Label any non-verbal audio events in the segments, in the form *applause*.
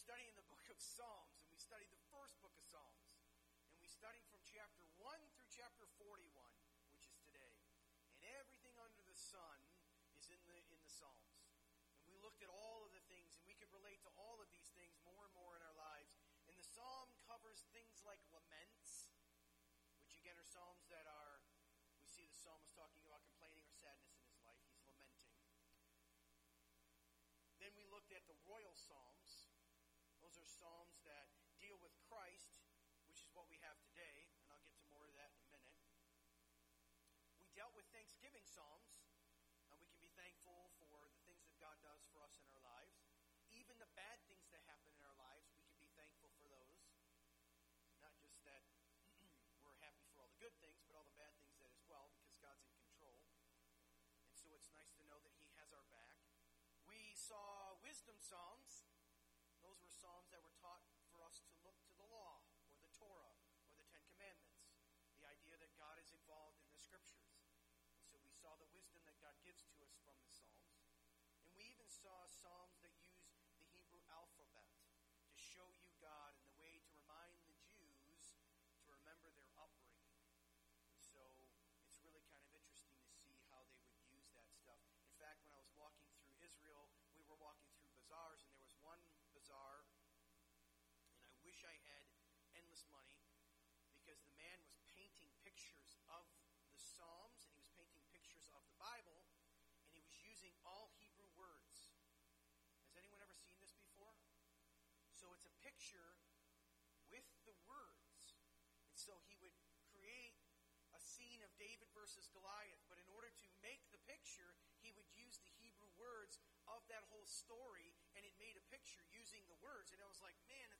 studying the *laughs* book of Psalms, and we studied the first book of Psalms. And we studied from chapter 1 through chapter 41, which is today. And everything under the sun is in the, in the Psalms. And we looked at all of the things, and we could relate to all of these things more and more in our lives. And the psalm covers things like laments, which again are psalms that are, we see the psalmist talking about complaining or sadness in his life. He's lamenting. Then we looked at the royal psalms. Those are psalms that deal with Christ, which is what we have today, and I'll get to more of that in a minute. We dealt with thanksgiving psalms, and we can be thankful for the things that God does for us in our lives. Even the bad things that happen in our lives, we can be thankful for those. Not just that *clears throat* we're happy for all the good things, but all the bad things that as well, because God's in control. And so it's nice to know that He has our back. We saw wisdom psalms. Psalms that were taught for us to look to the law or the Torah or the Ten Commandments. The idea that God is involved in the scriptures. And so we saw the wisdom that God gives to us from the psalms. And we even saw psalms that use the Hebrew alphabet to show you God and the way to remind the Jews to remember their upbringing. And so it's really kind of interesting to see how they would use that stuff. In fact, when I was walking through Israel, we were walking through bazaars, and there was one bazaar, and I wish I had endless money because the man was painting pictures of the Psalms, and he was painting pictures of the Bible, and he was using all Hebrew words. Has anyone ever seen this before? So it's a picture with the words. And so he would create a scene of David versus Goliath, but in order to make the picture, he would use the Hebrew words of that whole story, and it made a picture using the words. And I was like, man.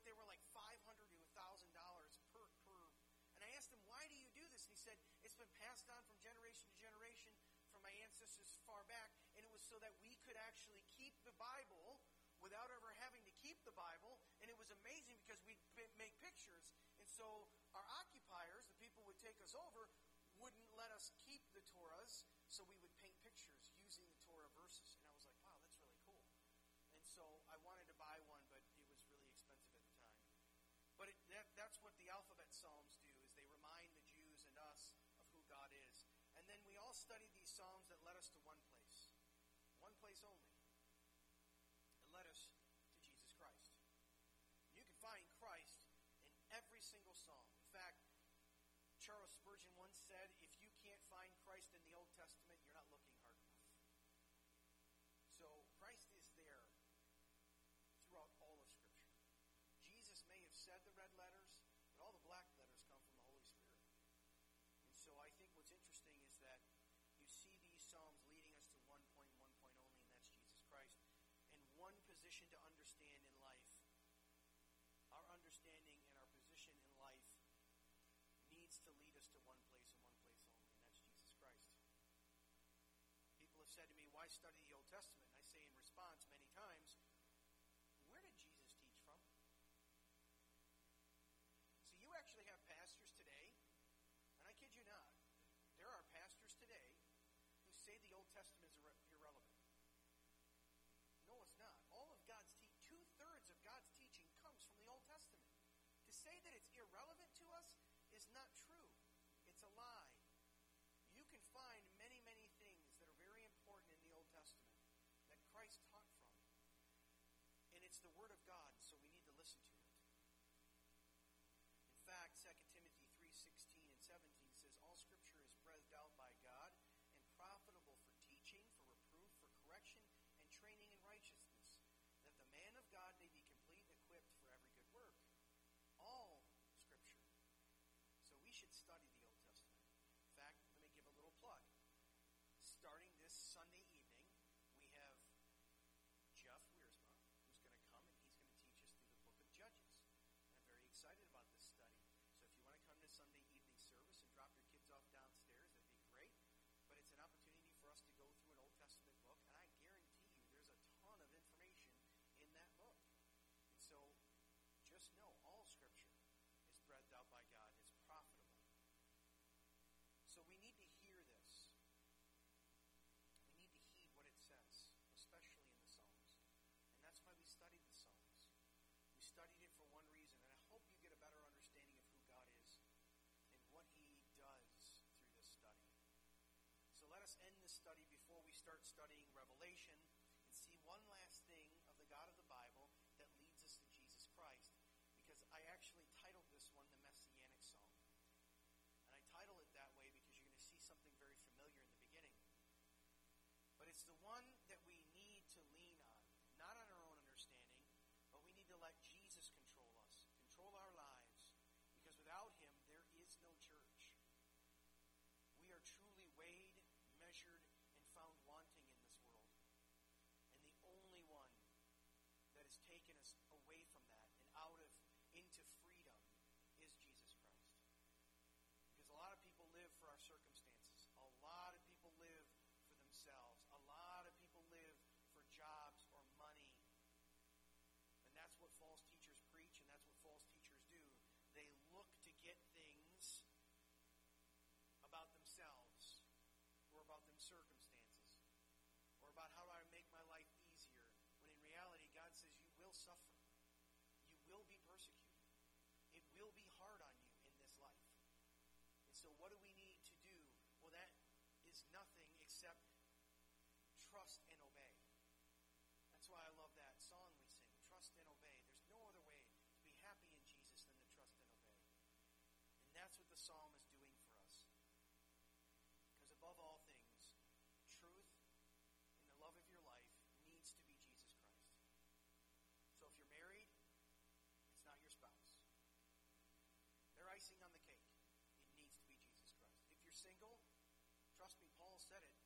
But they were like five hundred to thousand dollars per per. And I asked him, why do you do this? And he said, it's been passed on from generation to generation from my ancestors far back, and it was so that we could actually keep the Bible without ever having to keep the Bible. And it was amazing because we'd make pictures, and so our occupiers, the people would take us over, wouldn't let us keep the Torahs, so we would paint pictures using the Torah verses. And I was like, wow, that's really cool. And so psalms do, is they remind the Jews and us of who God is. And then we all studied these psalms that led us to one place. One place only. It led us to Jesus Christ. You can find Christ in every single psalm. In fact, Charles Spurgeon once said, if you can't find Christ in the Old Testament, you're not looking hard enough. So Christ is there throughout all of Scripture. Jesus may have said the red letters, but all the black letters come from the Holy Spirit. And so I think what's interesting is that you see these Psalms leading us to one point, one point only, and that's Jesus Christ. And one position to understand in life. Our understanding and our position in life needs to lead us to one place and one place only, and that's Jesus Christ. People have said to me, why study the Old Testament? I say in response many times, where did Jesus teach from? So you actually have pastors today, and I kid you not, there are pastors today who say the Old Testament is irre- irrelevant. No, it's not. All of God's te- two thirds of God's teaching comes from the Old Testament. To say that it's irrelevant to us is not true. It's a lie. You can find many, many things that are very important in the Old Testament that Christ taught from. And it's the Word of God, so we need to listen to it. In fact, 2 God may be complete and equipped for every good work. All scripture. So we should study the Old Testament. In fact, let me give a little plug. Starting this Sunday evening, we have Jeff Wiersma, who's going to come and he's going to teach us through the book of Judges. And I'm very excited about this study. So if you want to come to Sunday evening service and drop your kids off downstairs, that'd be great. But it's an opportunity for us to go through so just know all scripture is breathed out by God. It's profitable. So we need to hear this. We need to heed what it says, especially in the Psalms. And that's why we studied the Psalms. We studied it for one reason, and I hope you get a better understanding of who God is and what He does through this study. So let us end this study before we start studying Revelation and see one last thing of the God of the Bible that leads us to Jesus Christ. Because I actually titled this one the Messianic Psalm. And I title it that way because you're going to see something very familiar in the beginning. But it's the one that we need to lean on, not on our own understanding, but we need to let Jesus control us, control our lives. Because without Him, there is no church. We are truly weighed, measured, and found wanting in this world. And the only one that has taken us away from that and out of into freedom is Jesus Christ. Because a lot of people live for our circumstances. A lot of people live for themselves. A lot of people live for jobs or money. And that's what false teachers preach, and that's what false teachers do. They look to get things about themselves or about them circumstances or about how do I make my life easier when in reality God says you will suffer. You will be persecuted. It will be hard on you in this life. And so what do we need to do? Well that is nothing except trust and obey. That's why I love that song we sing. Trust and obey. There's no other way to be happy in Jesus than to trust and obey. And that's what the psalm is doing for us. Because above all things, truth and the love of your life needs to be Jesus Christ. So if you're married, it's not your spouse. They're icing on the cake. It needs to be Jesus Christ. If you're single, trust me, Paul said it.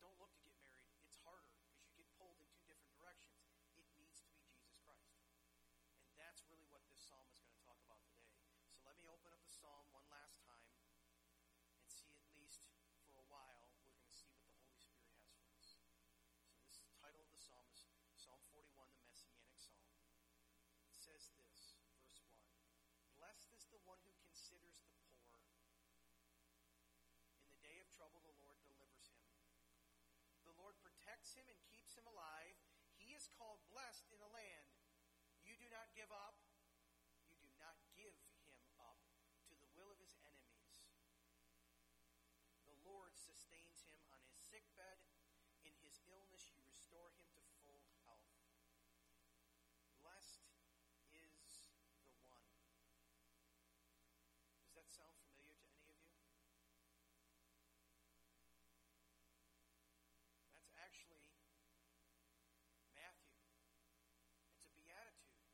Don't look to get married. It's harder because you get pulled in two different directions. It needs to be Jesus Christ. And that's really what this psalm is going to talk about today. So let me open up the psalm one last time and see at least for a while, we're going to see what the Holy Spirit has for us. So this title of the psalm is Psalm 41, the Messianic Psalm. It says this, verse 1. Blessed is the one who considers the poor. In the day of trouble, the Lord delivers him. The Lord protects him and keeps him alive. He is called blessed in the land. You do not give up. You do not give him up to the will of his enemies. The Lord sustains him on his sick bed. In his illness, you restore him to full health. Blessed is the one. Does sound familiar to any of you? That's actually Matthew. It's a beatitude.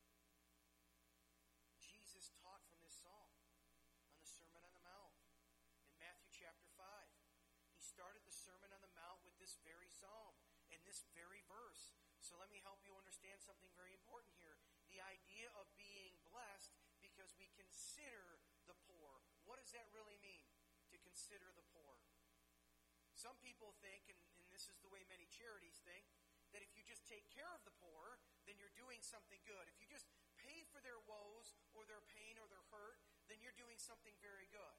Jesus taught from this psalm on the Sermon on the Mount in Matthew chapter 5. He started the Sermon on the Mount with this very psalm and this very verse. So let me help you understand something very important here. The idea of being blessed because we consider does that really mean, to consider the poor? Some people think, and, and this is the way many charities think, that if you just take care of the poor, then you're doing something good. If you just pay for their woes or their pain or their hurt, then you're doing something very good.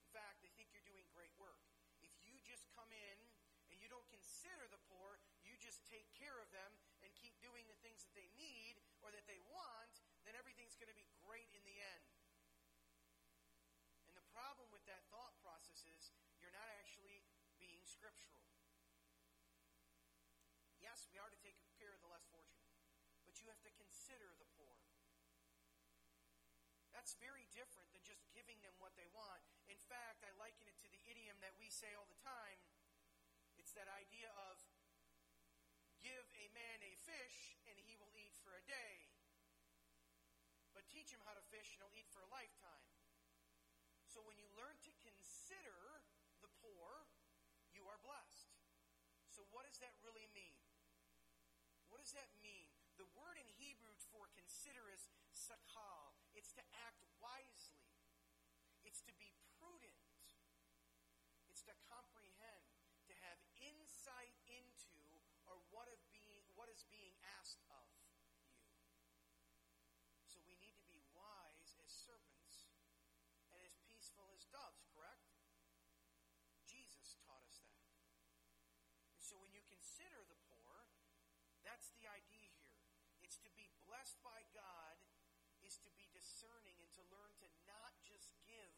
In fact, they think you're doing great work. If you just come in and you don't consider the poor, you just take care of them and keep doing the things that they need or that they want, then everything's going to be great in the end. And the problem with that thought process is you're not actually being scriptural. Yes, we are to take care of the less fortunate, but you have to consider the poor. That's very different than just giving them what they want. In fact, I liken it to the idiom that we say all the time. It's that idea of give a man a fish and he will eat for a day. But teach him how to fish and he'll eat for a lifetime. So when you learn to consider the poor, you are blessed. So what does that really mean? What does that mean? The word in Hebrew for consider is sakal. It's to act wisely. It's to be prudent. It's to comprehend, to have insight into or what of being what is being asked of you. So we need to be wise as serpents and as peaceful as doves, correct? Jesus taught us that. And so when you consider the poor, that's the idea here. It's to be blessed by God, is to be discerning and to learn to not just give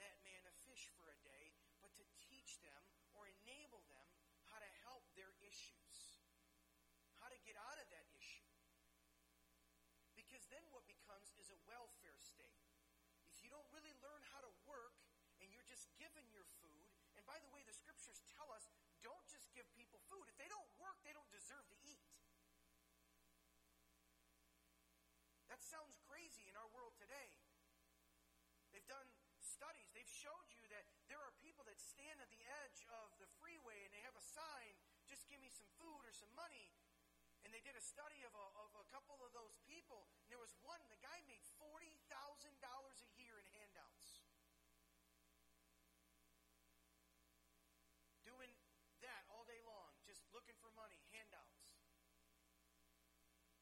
that man a fish for a day, but to teach them or enable them how to help their issues, how to get out of that issue. Because then what becomes is a welfare state. If you don't really learn how to work and you're just given your food, and by the way, the scriptures tell us don't just give people food. If they don't work, they don't deserve to eat. That sounds crazy in our world today. They've done studies, they've showed you that there are people that stand at the edge of the freeway and they have a sign, just give me some food or some money. And they did a study of a, of a couple of those people. And there was one, the guy made $40,000 a year in handouts. Doing that all day long, just looking for money, handouts.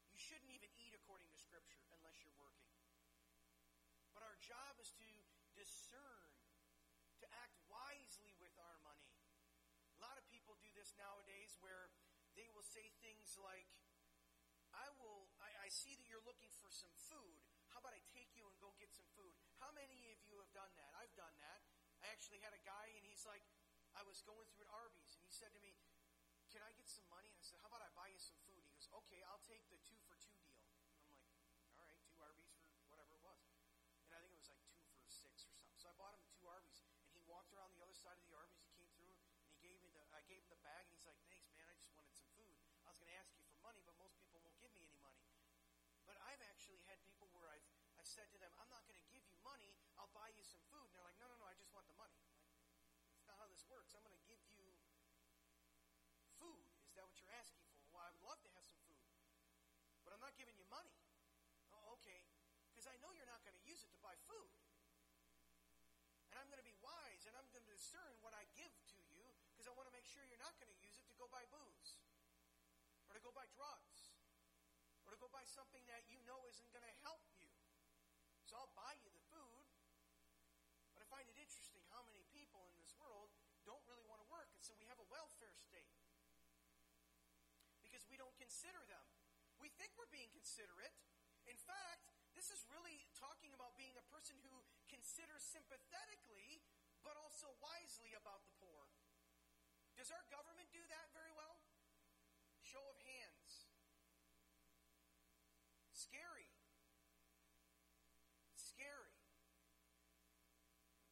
You shouldn't even eat according to Scripture unless you're working. But our job is to discern, to act wisely with our money. A lot of people do this nowadays where they will say things like, I will, I, I see that you're looking for some food. How about I take you and go get some food? How many of you have done that? I've done that. I actually had a guy and he's like, I was going through at Arby's and he said to me, Can I get some money? And I said, How about I buy you some food? He goes, Okay, I'll take the two for two deal. And I'm like, All right, two Arby's for whatever it was. And I think it was like two for six or something. So I bought him two Arby's and he walked around the other side of the Arby's. He came through and he gave me the, I gave him the bag and he's like, Thanks, man. I just wanted some food. I was going to ask you for money, but most people won't give me any money. But I've actually had people where I've, I've said to them, I'm not going to give you money. I'll buy you some food. And they're like, no, no, no, I just want the money. Like, That's not how this works. I'm going to give you food. Is that what you're asking for? Well, I would love to have some food. But I'm not giving you money. Oh, okay. Because I know you're not going to use it to buy food. And I'm going to be wise and I'm going to discern what I give to you because I want to make sure you're not going to use it to go buy booze or to go buy drugs or to go buy something that you know isn't going to help you. So I'll buy you the food. But I find it interesting how many people in this world don't really want to work, and so we have a welfare state because we don't consider them. We think we're being considerate. In fact, this is really talking about being a person who considers sympathetically but also wisely about the poor. Does our government do that very well? Show of hands. Scary. Scary.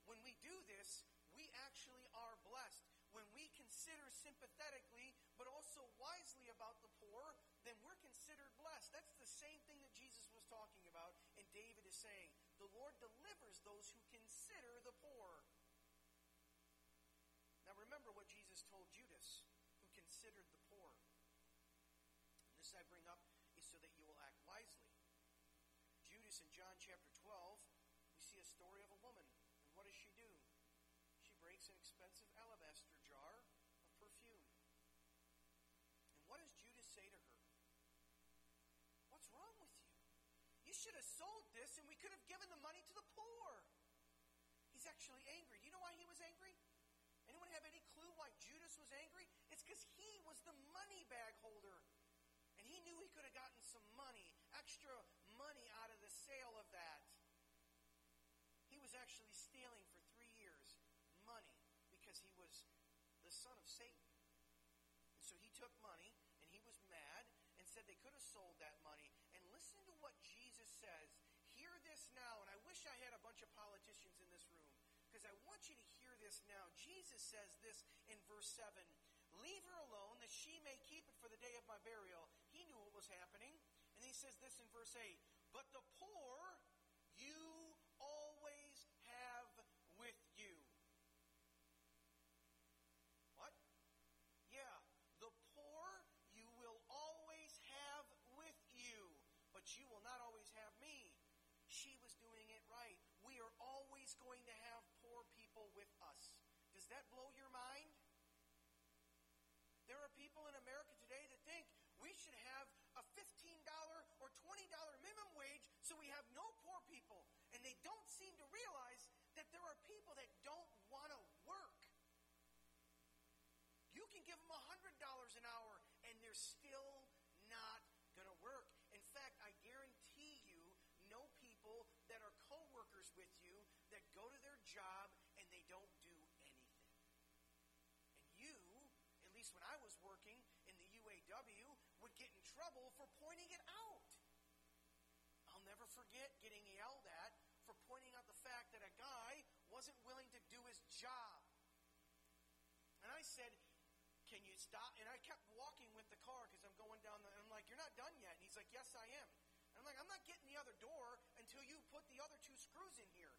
When we do this, we actually are blessed. When we consider sympathetically but also wisely about the poor, then we're considered blessed. That's the same thing that Jesus was talking about, and David is saying, The Lord delivers those who consider the poor. Remember what Jesus told Judas, who considered the poor. And this I bring up is so that you will act wisely. Judas in John chapter 12, we see a story of a woman. And what does she do? She breaks an expensive alabaster jar of perfume. And what does Judas say to her? What's wrong with you? You should have sold this and we could have given the money to the poor. He's actually angry. Do you know why he was angry? Anyone have any clue Judas was angry? It's because he was the money bag holder. And he knew he could have gotten some money, extra money out of the sale of that. He was actually stealing for three years money because he was the son of Satan. And so he took money and he was mad and said they could have sold that money. And listen to what Jesus says. Hear this now. And I wish I had a bunch of politicians in this room I want you to hear this now. Jesus says this in verse 7 Leave her alone that she may keep it for the day of my burial. He knew what was happening. And he says this in verse 8 But the poor you that blow your mind? There are people in America today that think we should have a $15 or $20 minimum wage so we have no poor people. And they don't seem to realize that there are people that don't want to work. You can give them $100 an hour and they're still least when I was working in the UAW, would get in trouble for pointing it out. I'll never forget getting yelled at for pointing out the fact that a guy wasn't willing to do his job. And I said, Can you stop? And I kept walking with the car because I'm going down the. I'm like, You're not done yet. And he's like, Yes, I am. And I'm like, I'm not getting the other door until you put the other two screws in here.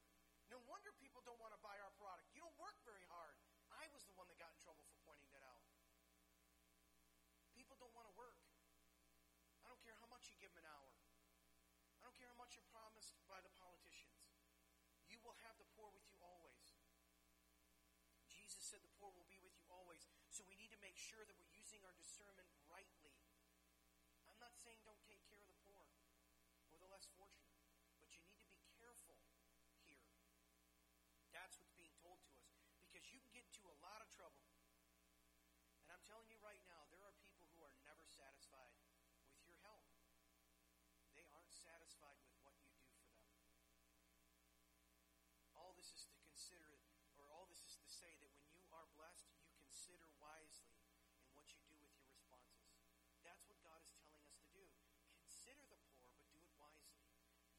No wonder people don't want to buy our product. You don't work very hard. I was the one that got in trouble for pointing that out. People don't want to work. I don't care how much you give them an hour. I don't care how much you're promised by the politicians. You will have the poor with you always. Jesus said the poor will be with you always. So we need to make sure that we're using our discernment rightly. I'm not saying don't take care of the poor or the less fortunate, but you need to be careful here. That's what's being told to us because you can get into a lot of trouble. And I'm telling you right now, there are people who are never satisfied with your help. They aren't satisfied with what you do for them. All this is to consider, or all this is to say that when you are blessed, you consider wisely in what you do with your responses. That's what God is telling us to do. Consider the poor, but do it wisely.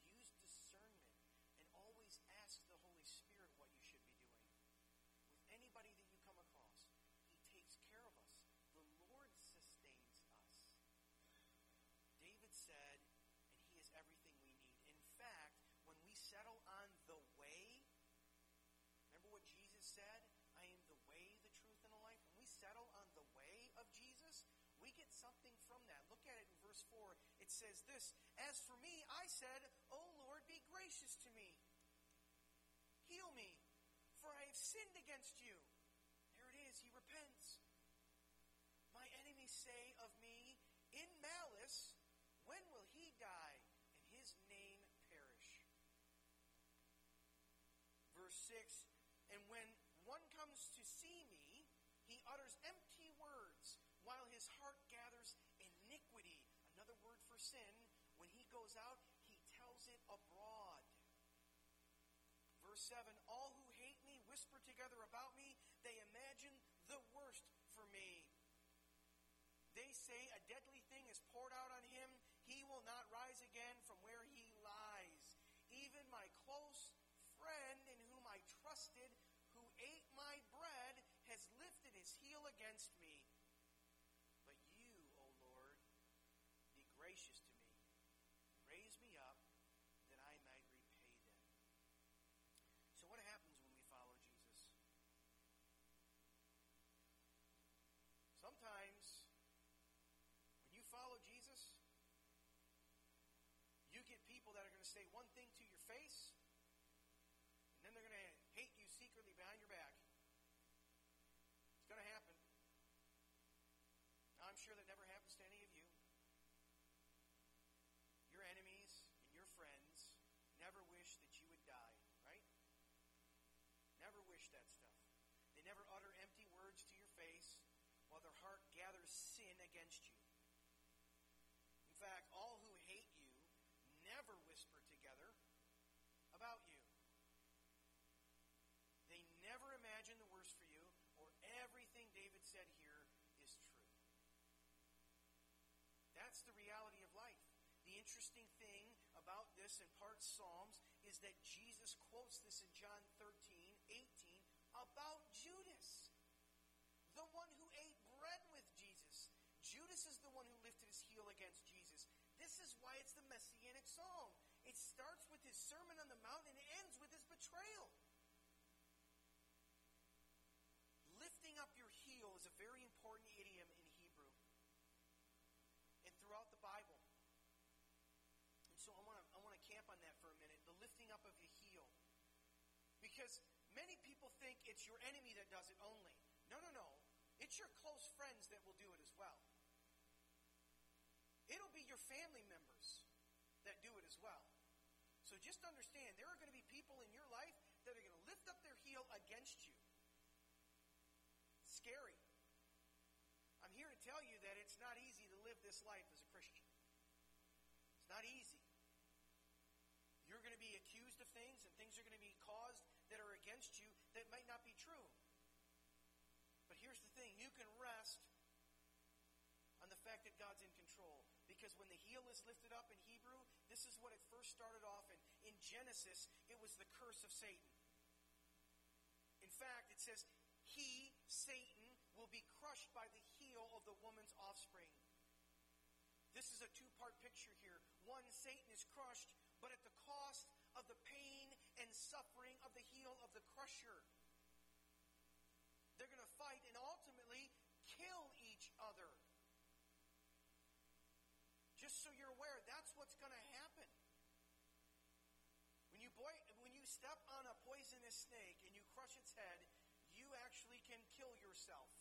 Use discernment and always ask the Holy Spirit what you should be doing. With anybody that you come across, He takes care of us. The Lord sustains us. David said, and He is everything we need. In fact, when we settle on the way, remember what Jesus said? I am the way, the truth, and the life. When we settle on the way of Jesus, we get something from that. Look at it in verse 4. It says this As for me, I said, O Lord, be gracious to me. Heal me, for I have sinned against you. There it is. He repents. My enemies say of me, In malice, Verse 6 And when one comes to see me, he utters empty words, while his heart gathers iniquity. Another word for sin. When he goes out, he tells it abroad. Verse 7 All who hate me whisper together about me. They imagine the worst for me. They say a deadly thing is poured out on him. He will not rise again from where he lies. Even my against me. But you, O Lord, be gracious to me. Raise me up that I might repay them. So, what happens when we follow Jesus? Sometimes, when you follow Jesus, you get people that are going to say one thing to your face, and then they're going to hate you secretly behind your back. It's going to happen. Now, I'm sure that never happens to any of you. Your enemies and your friends never wish that you would die, right? Never wish that stuff. They never utter empty words to your face while their heart gathers sin against you. In fact, all who hate you never whisper together about you. They never imagine the worst for you, or everything David said here is true. That's the reality of life. The interesting thing about this in part Psalms is that Jesus quotes this in John 13, 18 about Judas, the one who ate bread with Jesus. Judas is the one who lifted his heel against Jesus. This is why it's the messianic psalm. It starts with his Sermon on the Mount and ends with his betrayal. Lifting up your heel is a very important idiom in Hebrew and throughout the Bible. And so I want to I want to camp on that for a minute. The lifting up of the heel. Because many people think it's your enemy that does it only. No, no, no. It's your close friends that will do it as well. It'll be your family members that do it as well. So just understand there are going to be people in your life that are going to lift up their heel against you. Scary. I'm here to tell you that it's not easy to live this life as a Christian. It's not easy. You're going to be accused of things, and things are going to be caused here's the thing you can rest on the fact that God's in control. Because when the heel is lifted up in Hebrew, this is what it first started off in. In Genesis, it was the curse of Satan. In fact, it says, He, Satan, will be crushed by the heel of the woman's offspring. This is a two part picture here. One, Satan is crushed, but at the cost of the pain and suffering of the heel of the crusher. They're going to fight and ultimately kill each other. Just so you're aware, that's what's going to happen. When you, boy, when you step on a poisonous snake and you crush its head, you actually can kill yourself.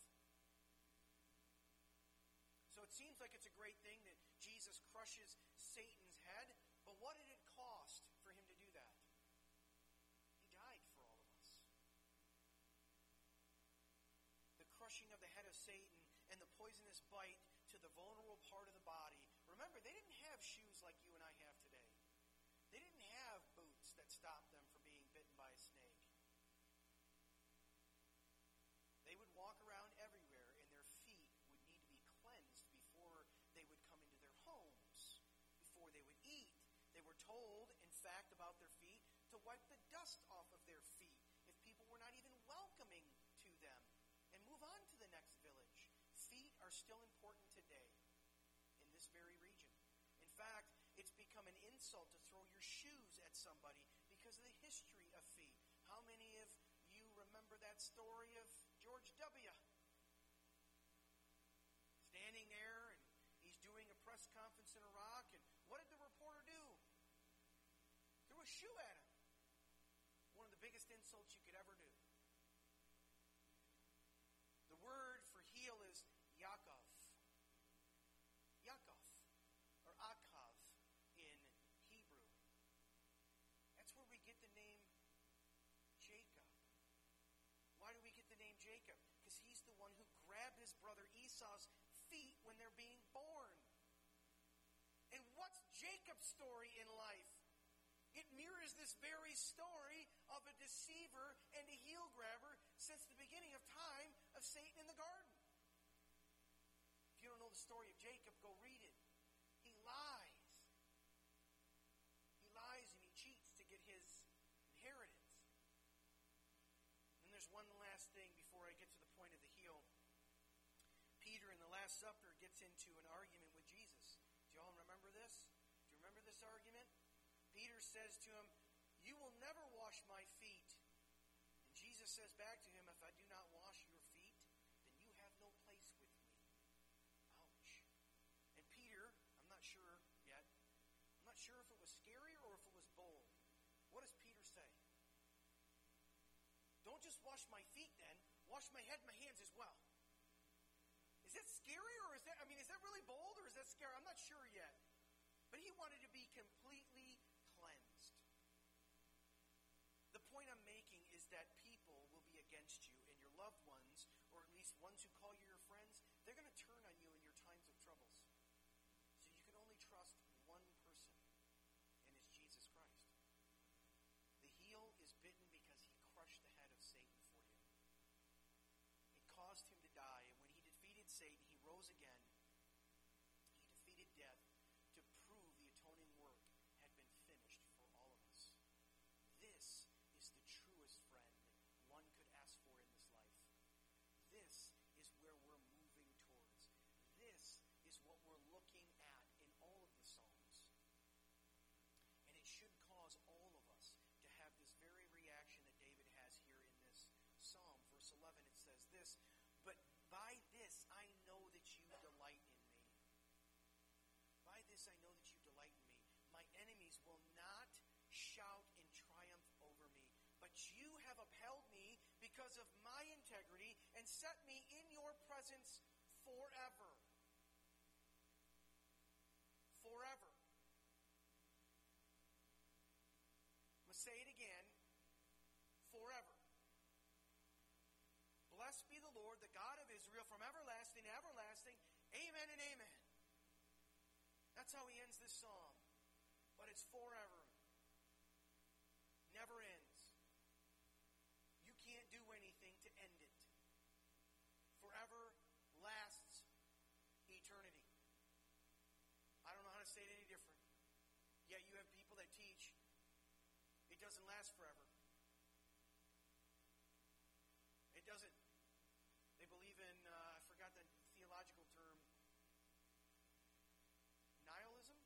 So it seems like it's a great thing that Jesus crushes Satan's head, but what did it cost for him to do that? He died for all of us. The crushing of the head of Satan and the poisonous bite to the vulnerable part of the body. Remember, they didn't have shoes like you and I have today. They didn't have boots that stopped them from being bitten by a snake. They would walk around everywhere, and their feet would need to be cleansed before they would come into their homes, before they would eat. They were told, in fact, about their feet to wipe the dust off of their feet if people were not even welcoming to them and move on to the next village. Feet are still important today in this very region. In fact, it's become an insult to throw your shoes at somebody because of the history of feet. How many of you remember that story of George W. Standing there and he's doing a press conference in Iraq, and what did the reporter do? Threw a shoe at him. One of the biggest insults you could ever do. The word for heel is Yaakov. Yaakov, or Akav in Hebrew. That's where we get the name Jacob. Why do we get the name Jacob? Because he's the one who grabbed his brother Esau's feet when they're being born. And what's Jacob's story in life? It mirrors this very story of a deceiver and a heel grabber since the beginning of time of Satan in the garden. If you don't know the story of Jacob, go read it. He lies. He lies and he cheats to get his inheritance. And there's one last thing before I get to the point of the heel. Peter in the Last Supper gets into an argument with Jesus. Do y'all remember this? Do you remember this argument? Peter says to him, You will never wash my feet. And Jesus says back to him, If I do not wash your feet, then you have no place with me. Ouch. And Peter, I'm not sure yet, I'm not sure if it was scary or if it was bold. What does Peter say? Don't just wash my feet then, wash my head and my hands as well. Is that scary or is that, I mean, is that really bold or is that scary? I'm not sure yet. But he wanted to be completely cleansed. The point I'm making is that people will be against you and your loved ones, or at least ones who call you your friends, they're going to turn on you in your times of troubles. So you can only trust one person, and it's Jesus Christ. The heel is bitten because he crushed the head of Satan he rose again. He defeated death to prove the atoning work had been finished for all of us. This is the truest friend one could ask for in this life. This is where we're moving towards. This is what we're looking at in all of the Psalms. And it should cause all of us to have this very reaction that David has here in this Psalm. Verse 11, it says this. Because of my integrity and set me in your presence forever. Forever. I'm going to say it again. Forever. Blessed be the Lord, the God of Israel, from everlasting to everlasting. Amen and amen. That's how he ends this psalm. But it's forever. Never ends. You can't do anything to end it. say it any different. Yet you have people that teach it doesn't last forever. It doesn't. They believe in, uh, I forgot the theological term, nihilism,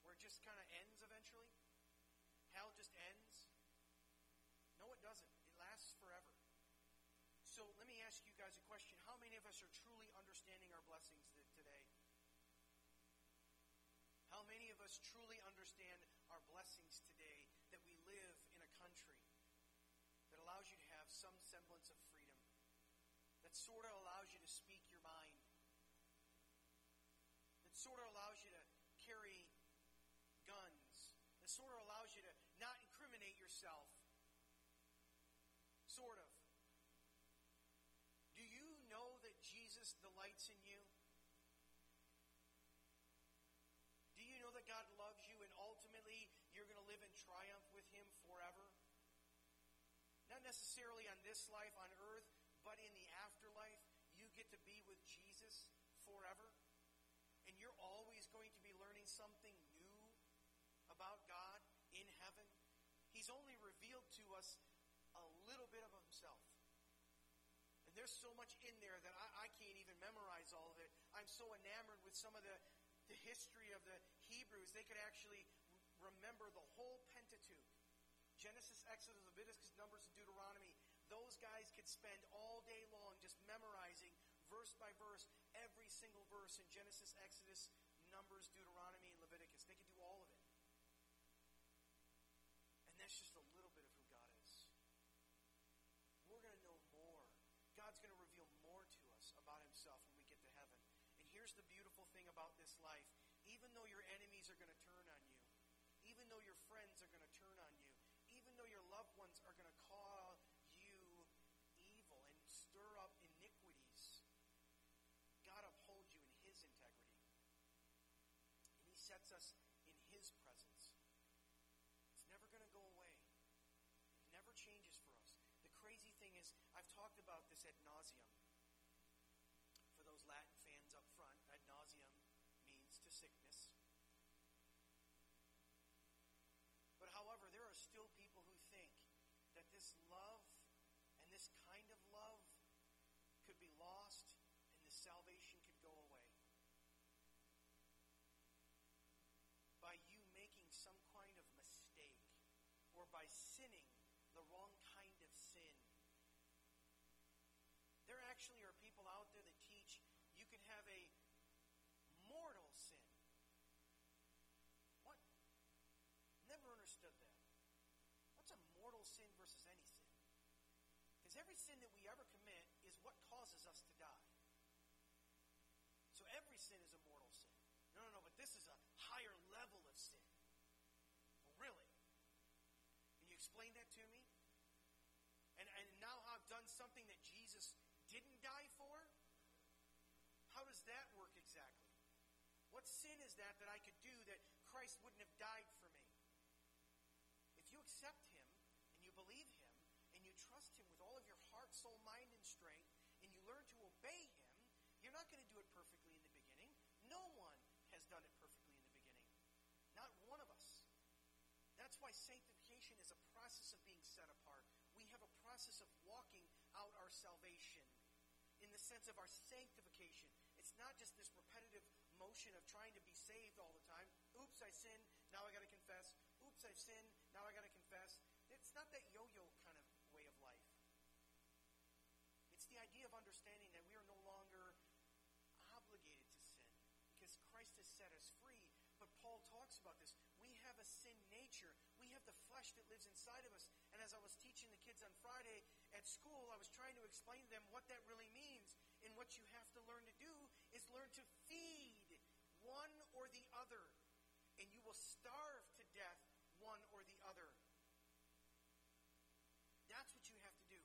where it just kind of ends eventually. Hell just ends. No, it doesn't. It lasts forever. So let me ask you guys a question. How many of us are truly understanding our blessings today? How many of us truly understand our blessings today that we live in a country that allows you to have some semblance of freedom, that sort of allows you to speak your mind, that sort of allows you to carry guns, that sort of allows you to not incriminate yourself? Sort of. Do you know that Jesus delights in you? Do you know that God loves you and ultimately you're going to live in triumph with Him forever? Not necessarily on this life on earth, but in the afterlife, you get to be with Jesus forever. And you're always going to be learning something new about God in heaven. He's only revealed to us a little bit of himself. And there's so much in there that I, I, can't even memorize all of it. I'm so enamored with some of the, the history of the Hebrews. They could actually remember the whole. Genesis, Exodus, Leviticus, Numbers, and Deuteronomy. Those guys could spend all day long just memorizing verse by verse every single verse in Genesis, Exodus, Numbers, Deuteronomy, and Leviticus. They could do all of it. And that's just a little bit of who God is. We're going to know more. God's going to reveal more to us about himself when we get to heaven. And here's the beautiful thing about this life. Even though your enemies are going to turn on you, even though your friends are going to turn on you, even though your loved ones are going to call you evil and stir up iniquities, God upholds you in His integrity. And He sets us in His presence. It's never going to go away. It never changes for us. The crazy thing is, I've talked about this ad nauseam. For those Latin fans up front, ad nauseam means to sickness. But however, there are still people who think that this love and this kind of love could be lost and the salvation could go away. By you making some kind of mistake or by sinning the wrong kind of sin. There actually are people out there that teach you can have a mortal sin. What? Never understood that. What's a mortal sin versus any sin? Because every sin that we ever commit is what causes us to die. So every sin is a mortal sin. No, no, no, but this is a higher level of sin. Well, really? Can you explain that to me? And, and now I've done something that Jesus didn't die for? How does that work exactly? What sin is that that I could do that Christ wouldn't have died for me? If you accept Him and you believe Him and you trust Him with all of your heart, soul, mind, and strength, and you learn to obey Him, you're not going to do it perfectly in the beginning. No one has done it perfectly in the beginning. Not one of us. That's why a process of being set apart. We have a process of walking out our salvation in the sense of our sanctification. It's not just this repetitive motion of trying to be saved all the time. Oops, I sinned. Now I got to confess. Oops, I've sinned. Now I got to confess. It's not that yo-yo kind of way of life. It's the idea of understanding that we are no longer obligated to sin because Christ has set us free. But Paul talks about this. A sin nature. We have the flesh that lives inside of us. And as I was teaching the kids on Friday at school, I was trying to explain to them what that really means. And what you have to learn to do is learn to feed one or the other. And you will starve to death one or the other. That's what you have to do.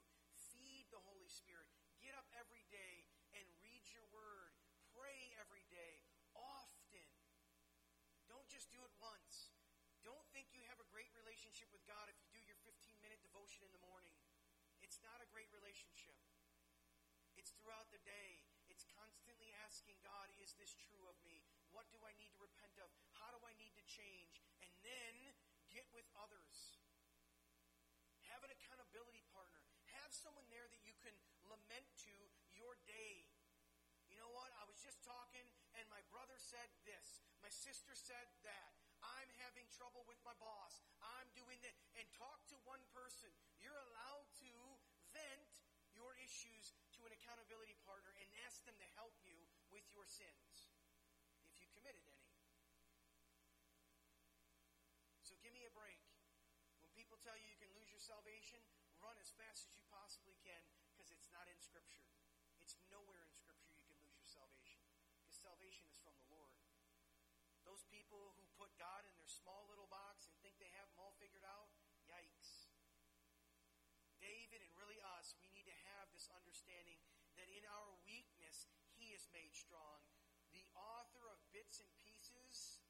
Feed the Holy Spirit. Get up every day and read your word. Pray every day, often. Don't just do it once. Don't think you have a great relationship with God if you do your 15 minute devotion in the morning. It's not a great relationship. It's throughout the day. It's constantly asking God, is this true of me? What do I need to repent of? How do I need to change? And then get with others. Have an accountability partner. Have someone there that you can lament to your day. You know what? I was just talking, and my brother said this. My sister said that. I'm having trouble with my boss. I'm doing that. And talk to one person. Issues to an accountability partner and ask them to help you with your sins if you committed any. So give me a break. When people tell you you can lose your salvation, run as fast as you possibly can because it's not in Scripture. It's nowhere in Scripture you can lose your salvation because salvation is from the Lord. Those people who put God in their small little box and think they have them all figured out, yikes. David and really us, we need to have this understanding that in our weakness, He is made strong. The author of Bits and Pieces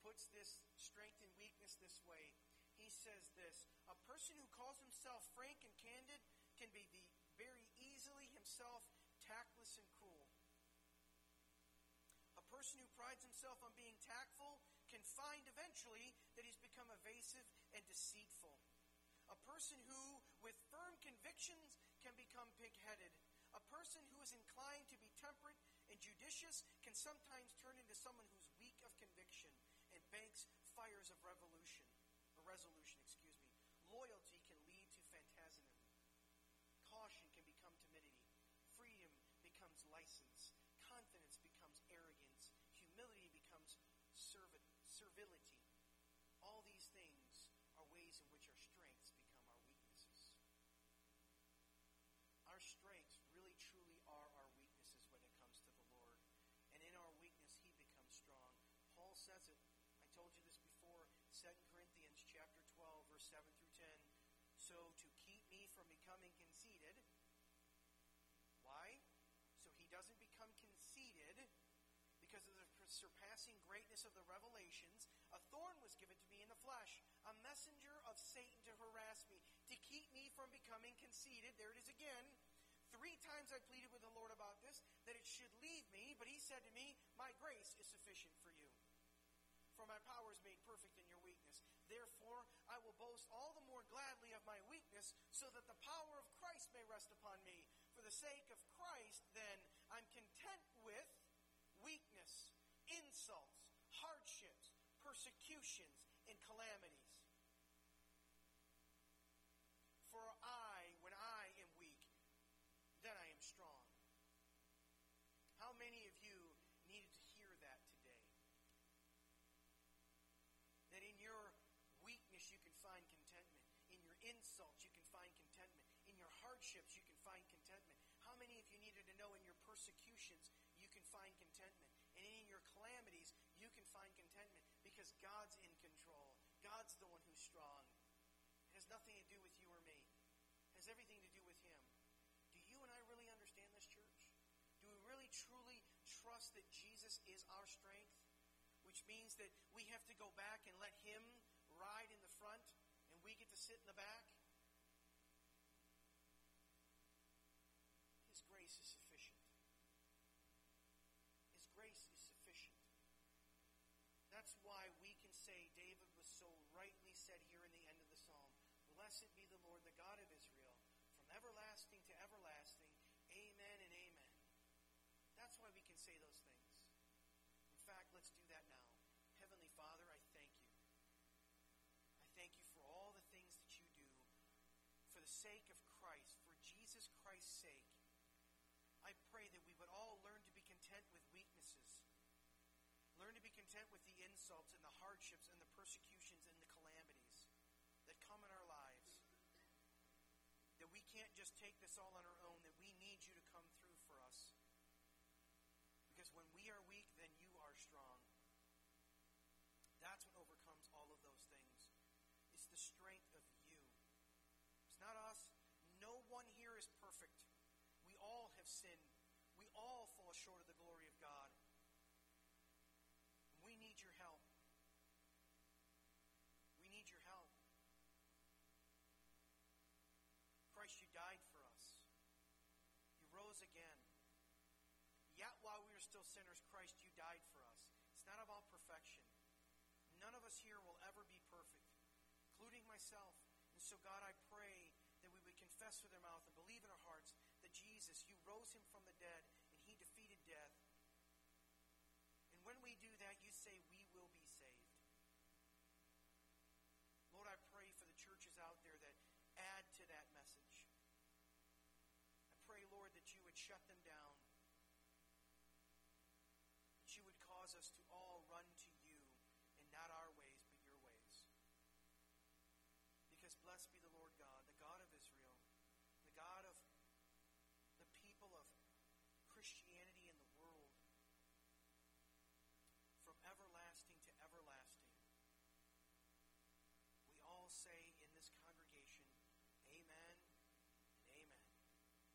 puts this strength and weakness this way. He says this A person who calls himself frank and candid can be the very easily himself tactless and cruel. A person who prides himself on being tactful can find eventually that he's become evasive and deceitful. A person who, with firm convictions, can become pig headed. A person who is inclined to be temperate and judicious can sometimes turn into someone who's weak of conviction and banks fires of revolution, or resolution, excuse me. Loyalty can lead to phantasm. Caution can become timidity. Freedom becomes license. Confidence becomes arrogance. Humility becomes servi- servility. All these things are ways in which our strengths become our weaknesses. Our strengths really truly are our weaknesses when it comes to the Lord. And in our weakness, He becomes strong. Paul says it. I told you this before. 2 Corinthians chapter 12, verse 7 through 10. So to keep me from becoming conceited, why? So he doesn't become conceited because of the surpassing greatness of the revelations. A thorn was given to me in the flesh, a messenger of Satan to harass me, to keep me from becoming conceited. There it is again. Three times I pleaded with the Lord about this, that it should leave me, but he said to me, My grace is sufficient for you. For my power is made perfect in your weakness. Therefore, I will boast all the more gladly of my weakness, so that the power of Christ may rest upon me. For the sake of Christ, then, I'm content with weakness, insults, hardships, persecutions, and calamities. For I, when I am weak, then I am strong. How many of you needed to hear that today? That in your weakness you can find contentment. In your insults you can find contentment. In your hardships you can find contentment. How many of you needed to know in your persecutions you can find contentment? And in your calamities you can find contentment because God's in control. God's the one who's strong. It has nothing to do with you or me. It has everything to do with Him. Do you and I really understand this, church? Do we really truly trust that Jesus is our strength? Which means that we have to go back and let Him ride in the front and we get to sit in the back? His grace is sufficient. His is sufficient. That's why we can say David was so rightly said here in the end of the psalm Blessed be the Lord, the God of Israel, from everlasting to everlasting. Amen and amen. That's why we can say those things. In fact, let's do that now. Heavenly Father, I thank you. I thank you for all the things that you do for the sake of Christ, for Jesus Christ's sake. I pray that we would all learn to be content with weaknesses. Learn to be content with the insults and the hardships and the persecutions and the calamities that come in our lives. That we can't just take this all on our own, that we need you to come through for us. Because when we are weak, then you are strong. That's what overcomes all of those things. It's the strength of you. It's not us. No one here is perfect. We all have sinned. We all fall short of the glory of God. We need your help. We need your help. Christ, you died for us. You rose again. Yet while we were still sinners, Christ, you died for us. It's not about perfection. None of us here will ever be perfect, including myself. And so, God, I pray that we would confess with our mouth and believe in our hearts that Jesus, you rose him from the dead and he defeated death. And when we do that, you say we will be saved. Lord, I pray for the churches out there that add to that message. I pray, Lord, that you would shut them down. cause us to all run to you and not our ways, but your ways. Because blessed be the Lord God, the God of Israel, the God of the people of Christianity in the world, from everlasting to everlasting. We all say,